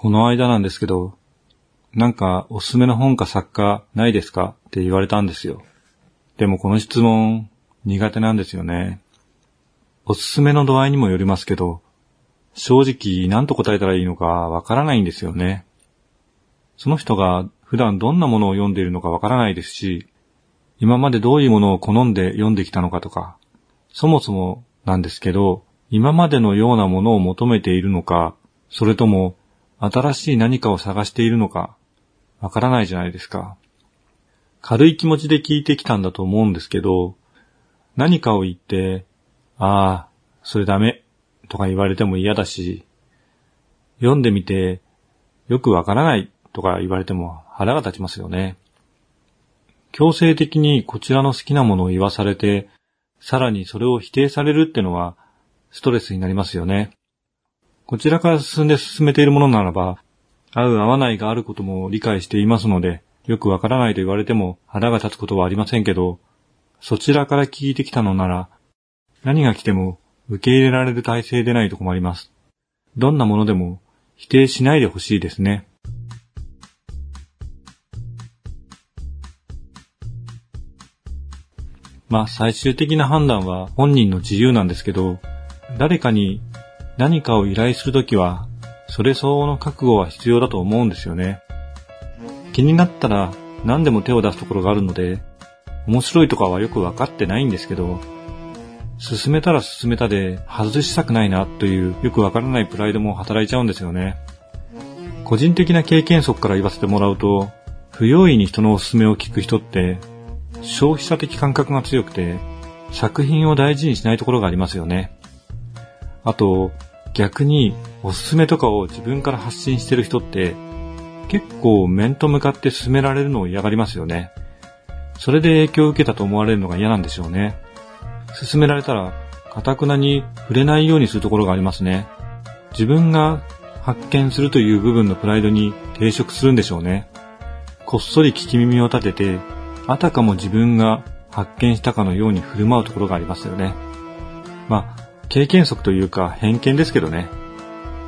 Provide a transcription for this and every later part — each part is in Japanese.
この間なんですけど、なんかおすすめの本か作家ないですかって言われたんですよ。でもこの質問苦手なんですよね。おすすめの度合いにもよりますけど、正直何と答えたらいいのかわからないんですよね。その人が普段どんなものを読んでいるのかわからないですし、今までどういうものを好んで読んできたのかとか、そもそもなんですけど、今までのようなものを求めているのか、それとも新しい何かを探しているのか、わからないじゃないですか。軽い気持ちで聞いてきたんだと思うんですけど、何かを言って、ああ、それダメ、とか言われても嫌だし、読んでみて、よくわからないとか言われても腹が立ちますよね。強制的にこちらの好きなものを言わされて、さらにそれを否定されるってのは、ストレスになりますよね。こちらから進んで進めているものならば、合う合わないがあることも理解していますので、よくわからないと言われても腹が立つことはありませんけど、そちらから聞いてきたのなら、何が来ても受け入れられる体制でないと困ります。どんなものでも否定しないでほしいですね。まあ最終的な判断は本人の自由なんですけど、誰かに何かを依頼するときは、それ相応の覚悟は必要だと思うんですよね。気になったら何でも手を出すところがあるので、面白いとかはよくわかってないんですけど、進めたら進めたで外したくないなというよくわからないプライドも働いちゃうんですよね。個人的な経験則から言わせてもらうと、不用意に人のおすすめを聞く人って消費者的感覚が強くて作品を大事にしないところがありますよね。あと、逆におすすめとかを自分から発信してる人って結構面と向かって進められるのを嫌がりますよね。それで影響を受けたと思われるのが嫌なんでしょうね。進められたら、かたくなに触れないようにするところがありますね。自分が発見するという部分のプライドに抵触するんでしょうね。こっそり聞き耳を立てて、あたかも自分が発見したかのように振る舞うところがありますよね。まあ、経験則というか偏見ですけどね。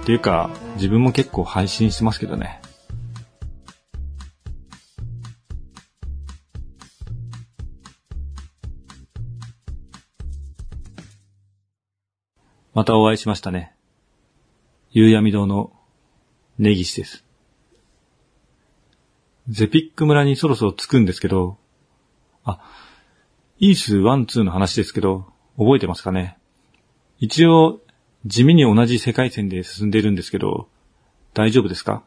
っていうか、自分も結構配信してますけどね。またお会いしましたね。夕闇堂の根岸です。ゼピック村にそろそろ着くんですけど、あ、 Ys 1、2の話ですけど、覚えてますかね？一応、地味に同じ世界線で進んでいるんですけど、大丈夫ですか？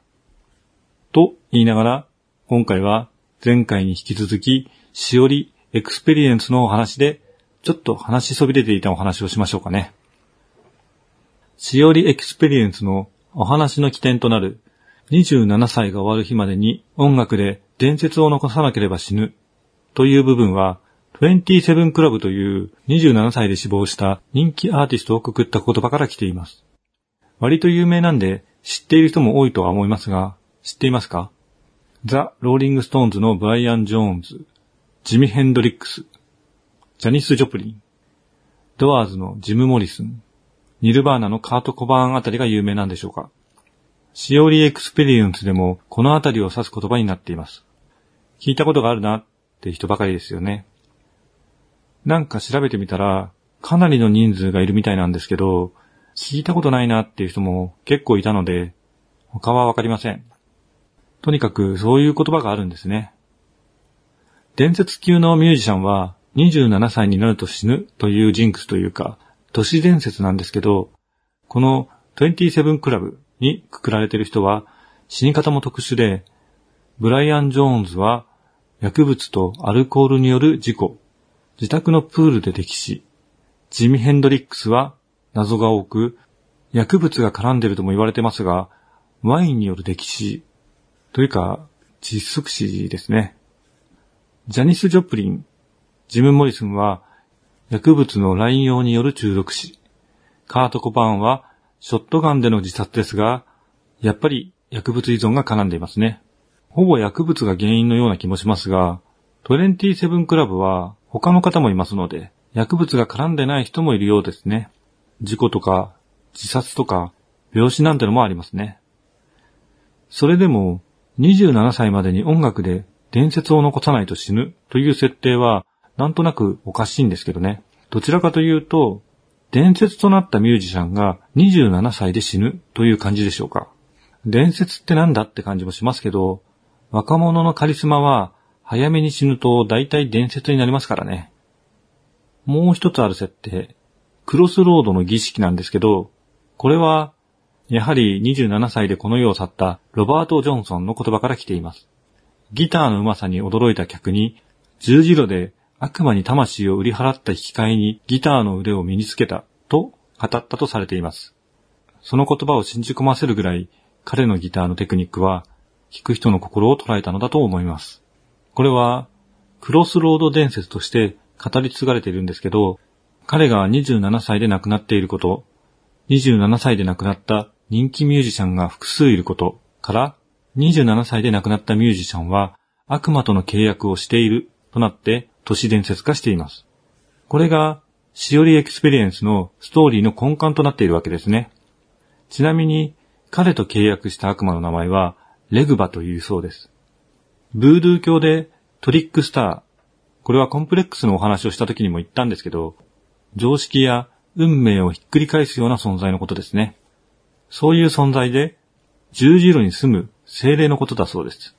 と言いながら、今回は前回に引き続き、 SHIORI EXPERIENCE のお話で、ちょっと話しそびれていたお話をしましょうかね。しおりエクスペリエンスのお話の起点となる27歳が終わる日までに音楽で伝説を残さなければ死ぬという部分は27クラブという27歳で死亡した人気アーティストをくくった言葉から来ています。割と有名なんで知っている人も多いとは思いますが、知っていますか？ザ・ローリング・ストーンズのブライアン・ジョーンズ、ジミ・ヘンドリックス、ジャニス・ジョプリン、ドアーズのジム・モリスン、ニルバーナのカート・コバーンあたりが有名なんでしょうか？シオリエクスペリエンスでもこのあたりを指す言葉になっています。聞いたことがあるなって人ばかりですよね。なんか調べてみたら、かなりの人数がいるみたいなんですけど、聞いたことないなっていう人も結構いたので、他はわかりません。とにかくそういう言葉があるんですね。伝説級のミュージシャンは27歳になると死ぬというジンクスというか、都市伝説なんですけど、この27クラブにくくられてる人は死に方も特殊で、ブライアン・ジョーンズは薬物とアルコールによる事故、自宅のプールで溺死、ジミ・ヘンドリックスは謎が多く、薬物が絡んでるとも言われてますが、ワインによる溺死、というか、窒息死ですね。ジャニス・ジョプリン、ジム・モリスンは薬物の乱用による中毒死。カート・コバーンはショットガンでの自殺ですが、やっぱり薬物依存が絡んでいますね。ほぼ薬物が原因のような気もしますが、27クラブは他の方もいますので、薬物が絡んでない人もいるようですね。事故とか自殺とか病死なんてのもありますね。それでも27歳までに音楽で伝説を残さないと死ぬという設定はなんとなくおかしいんですけどね。どちらかというと、伝説となったミュージシャンが27歳で死ぬという感じでしょうか。伝説ってなんだって感じもしますけど、若者のカリスマは早めに死ぬと大体伝説になりますからね。もう一つある設定、クロスロードの儀式なんですけど、これは、やはり27歳でこの世を去ったロバート・ジョンソンの言葉から来ています。ギターの上手さに驚いた客に、十字路で悪魔に魂を売り払った引き換えにギターの腕を身につけたと語ったとされています。その言葉を信じ込ませるぐらい彼のギターのテクニックは弾く人の心を捉えたのだと思います。これはクロスロード伝説として語り継がれているんですけど、彼が27歳で亡くなっていること、27歳で亡くなった人気ミュージシャンが複数いることから、27歳で亡くなったミュージシャンは悪魔との契約をしているとなって都市伝説化しています。これがしおりエクスペリエンスのストーリーの根幹となっているわけですね。ちなみに彼と契約した悪魔の名前はレグバというそうです。ブードゥー教でトリックスター、これはコンプレックスのお話をした時にも言ったんですけど、常識や運命をひっくり返すような存在のことですね。そういう存在で、十字路に住む精霊のことだそうです。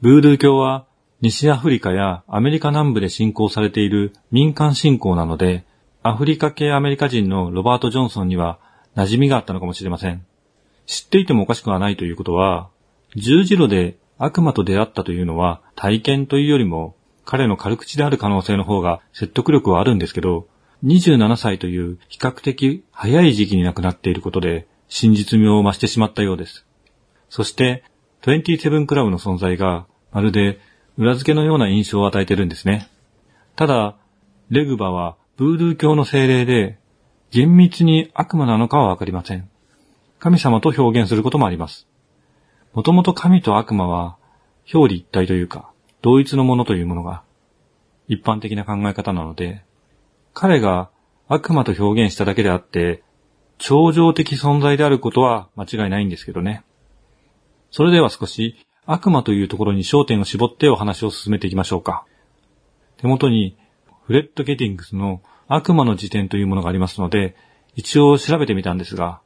ブードゥー教は西アフリカやアメリカ南部で信仰されている民間信仰なので、アフリカ系アメリカ人のロバート・ジョンソンには馴染みがあったのかもしれません。知っていてもおかしくはないということは、十字路で悪魔と出会ったというのは体験というよりも彼の軽口である可能性の方が説得力はあるんですけど、27歳という比較的早い時期に亡くなっていることで真実味を増してしまったようです。そして、27クラブの存在がまるで裏付けのような印象を与えてるんですね。ただ、レグバはブードゥー教の精霊で、厳密に悪魔なのかはわかりません。神様と表現することもあります。もともと神と悪魔は表裏一体というか、同一のものというものが一般的な考え方なので、彼が悪魔と表現しただけであって、超常的存在であることは間違いないんですけどね。それでは少し悪魔というところに焦点を絞ってお話を進めていきましょうか。手元にフレッド・ゲティングスの悪魔の辞典というものがありますので、一応調べてみたんですが、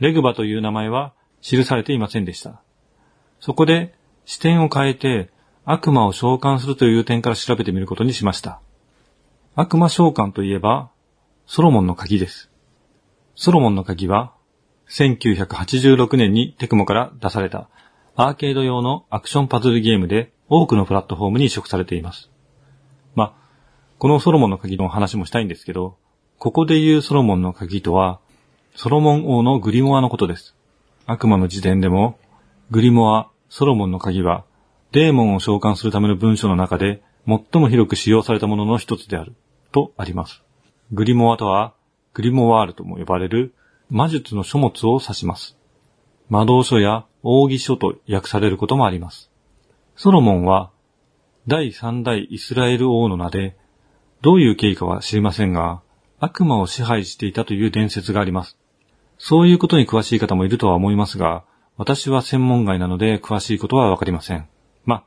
レグバという名前は記されていませんでした。そこで視点を変えて悪魔を召喚するという点から調べてみることにしました。悪魔召喚といえば、ソロモンの鍵です。ソロモンの鍵は、1986年にテクモから出されたアーケード用のアクションパズルゲームで多くのプラットフォームに移植されています。ま、このソロモンの鍵の話もしたいんですけど、ここで言うソロモンの鍵とは、ソロモン王のグリモアのことです。悪魔の時点でも、グリモア、ソロモンの鍵は、デーモンを召喚するための文書の中で最も広く使用されたものの一つである、とあります。グリモアとは、グリモワールとも呼ばれる魔術の書物を指します。魔導書や奥義書と訳されることもあります。ソロモンは、第三代イスラエル王の名で、どういう経緯かは知りませんが、悪魔を支配していたという伝説があります。そういうことに詳しい方もいるとは思いますが、私は専門外なので詳しいことはわかりません。ま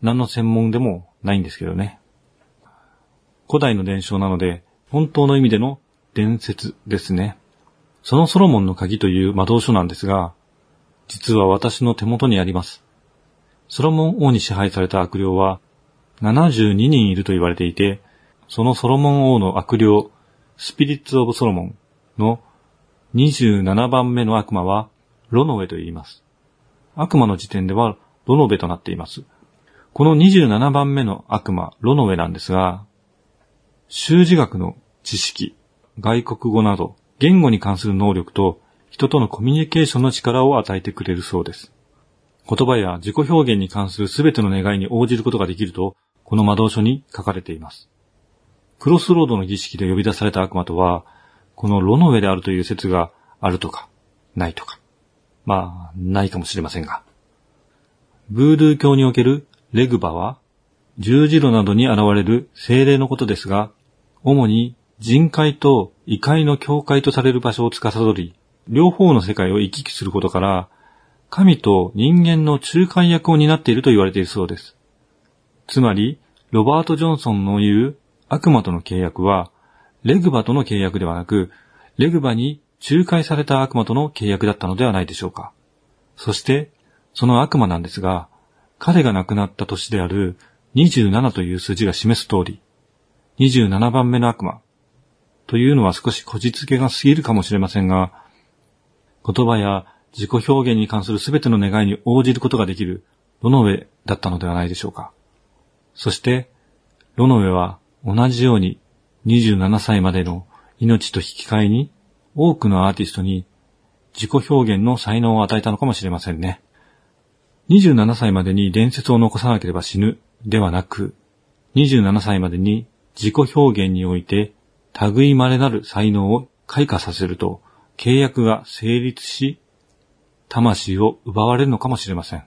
何の専門でもないんですけどね。古代の伝承なので、本当の意味での伝説ですね。そのソロモンの鍵という魔導書なんですが、実は私の手元にあります。ソロモン王に支配された悪霊は72人いると言われていて、そのソロモン王の悪霊、スピリッツ・オブ・ソロモンの27番目の悪魔はロノウェと言います。悪魔の時点ではロノベとなっています。この27番目の悪魔、ロノウェなんですが、習字学の知識、外国語など、言語に関する能力と人とのコミュニケーションの力を与えてくれるそうです。言葉や自己表現に関するすべての願いに応じることができると、この魔導書に書かれています。クロスロードの儀式で呼び出された悪魔とは、このロノウェであるという説があるとか、ないとか。まあ、ないかもしれませんが。ブードゥー教におけるレグバは、十字路などに現れる精霊のことですが、主に人界と異界の境界とされる場所を司り、両方の世界を行き来することから、神と人間の仲介役を担っていると言われているそうです。つまり、ロバート・ジョンソンの言う悪魔との契約は、レグバとの契約ではなく、レグバに仲介された悪魔との契約だったのではないでしょうか。そして、その悪魔なんですが、彼が亡くなった年である27という数字が示す通り、27番目の悪魔というのは少しこじつけが過ぎるかもしれませんが、言葉や自己表現に関するすべての願いに応じることができるロノウェだったのではないでしょうか。そして、ロノウェは同じように27歳までの命と引き換えに多くのアーティストに自己表現の才能を与えたのかもしれませんね。27歳までに伝説を残さなければ死ぬではなく、27歳までに自己表現において類稀なる才能を開花させると契約が成立し、魂を奪われるのかもしれません。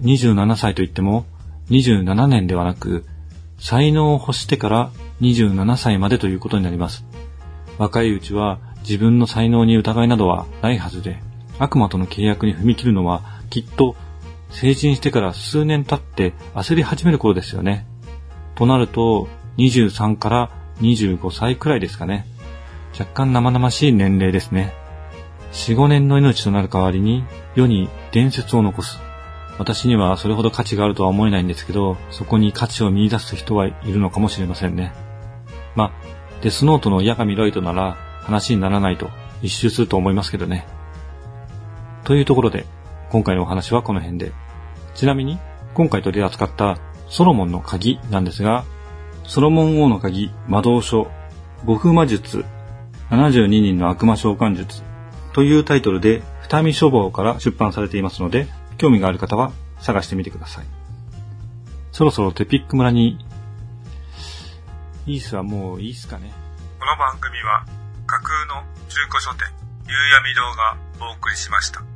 27歳といっても27年ではなく、才能を欲してから27歳までということになります。若いうちは自分の才能に疑いなどはないはずで、悪魔との契約に踏み切るのはきっと成人してから数年経って焦り始める頃ですよね。となると、23から25歳くらいですかね。若干生々しい年齢ですね。4、5年の命となる代わりに世に伝説を残す。私にはそれほど価値があるとは思えないんですけど、そこに価値を見出す人はいるのかもしれませんね。まあ、デスノートのヤカミロイトなら話にならないと一周すると思いますけどね。というところで、今回のお話はこの辺で。ちなみに、今回取り扱ったソロモンの鍵なんですが、ソロモン王の鍵、魔導書、五風魔術、72人の悪魔召喚術というタイトルで、二見書房から出版されていますので、興味がある方は探してみてください。そろそろテピック村に、いいっすはもういいっすかね。この番組は架空の中古書店、夕闇堂がお送りしました。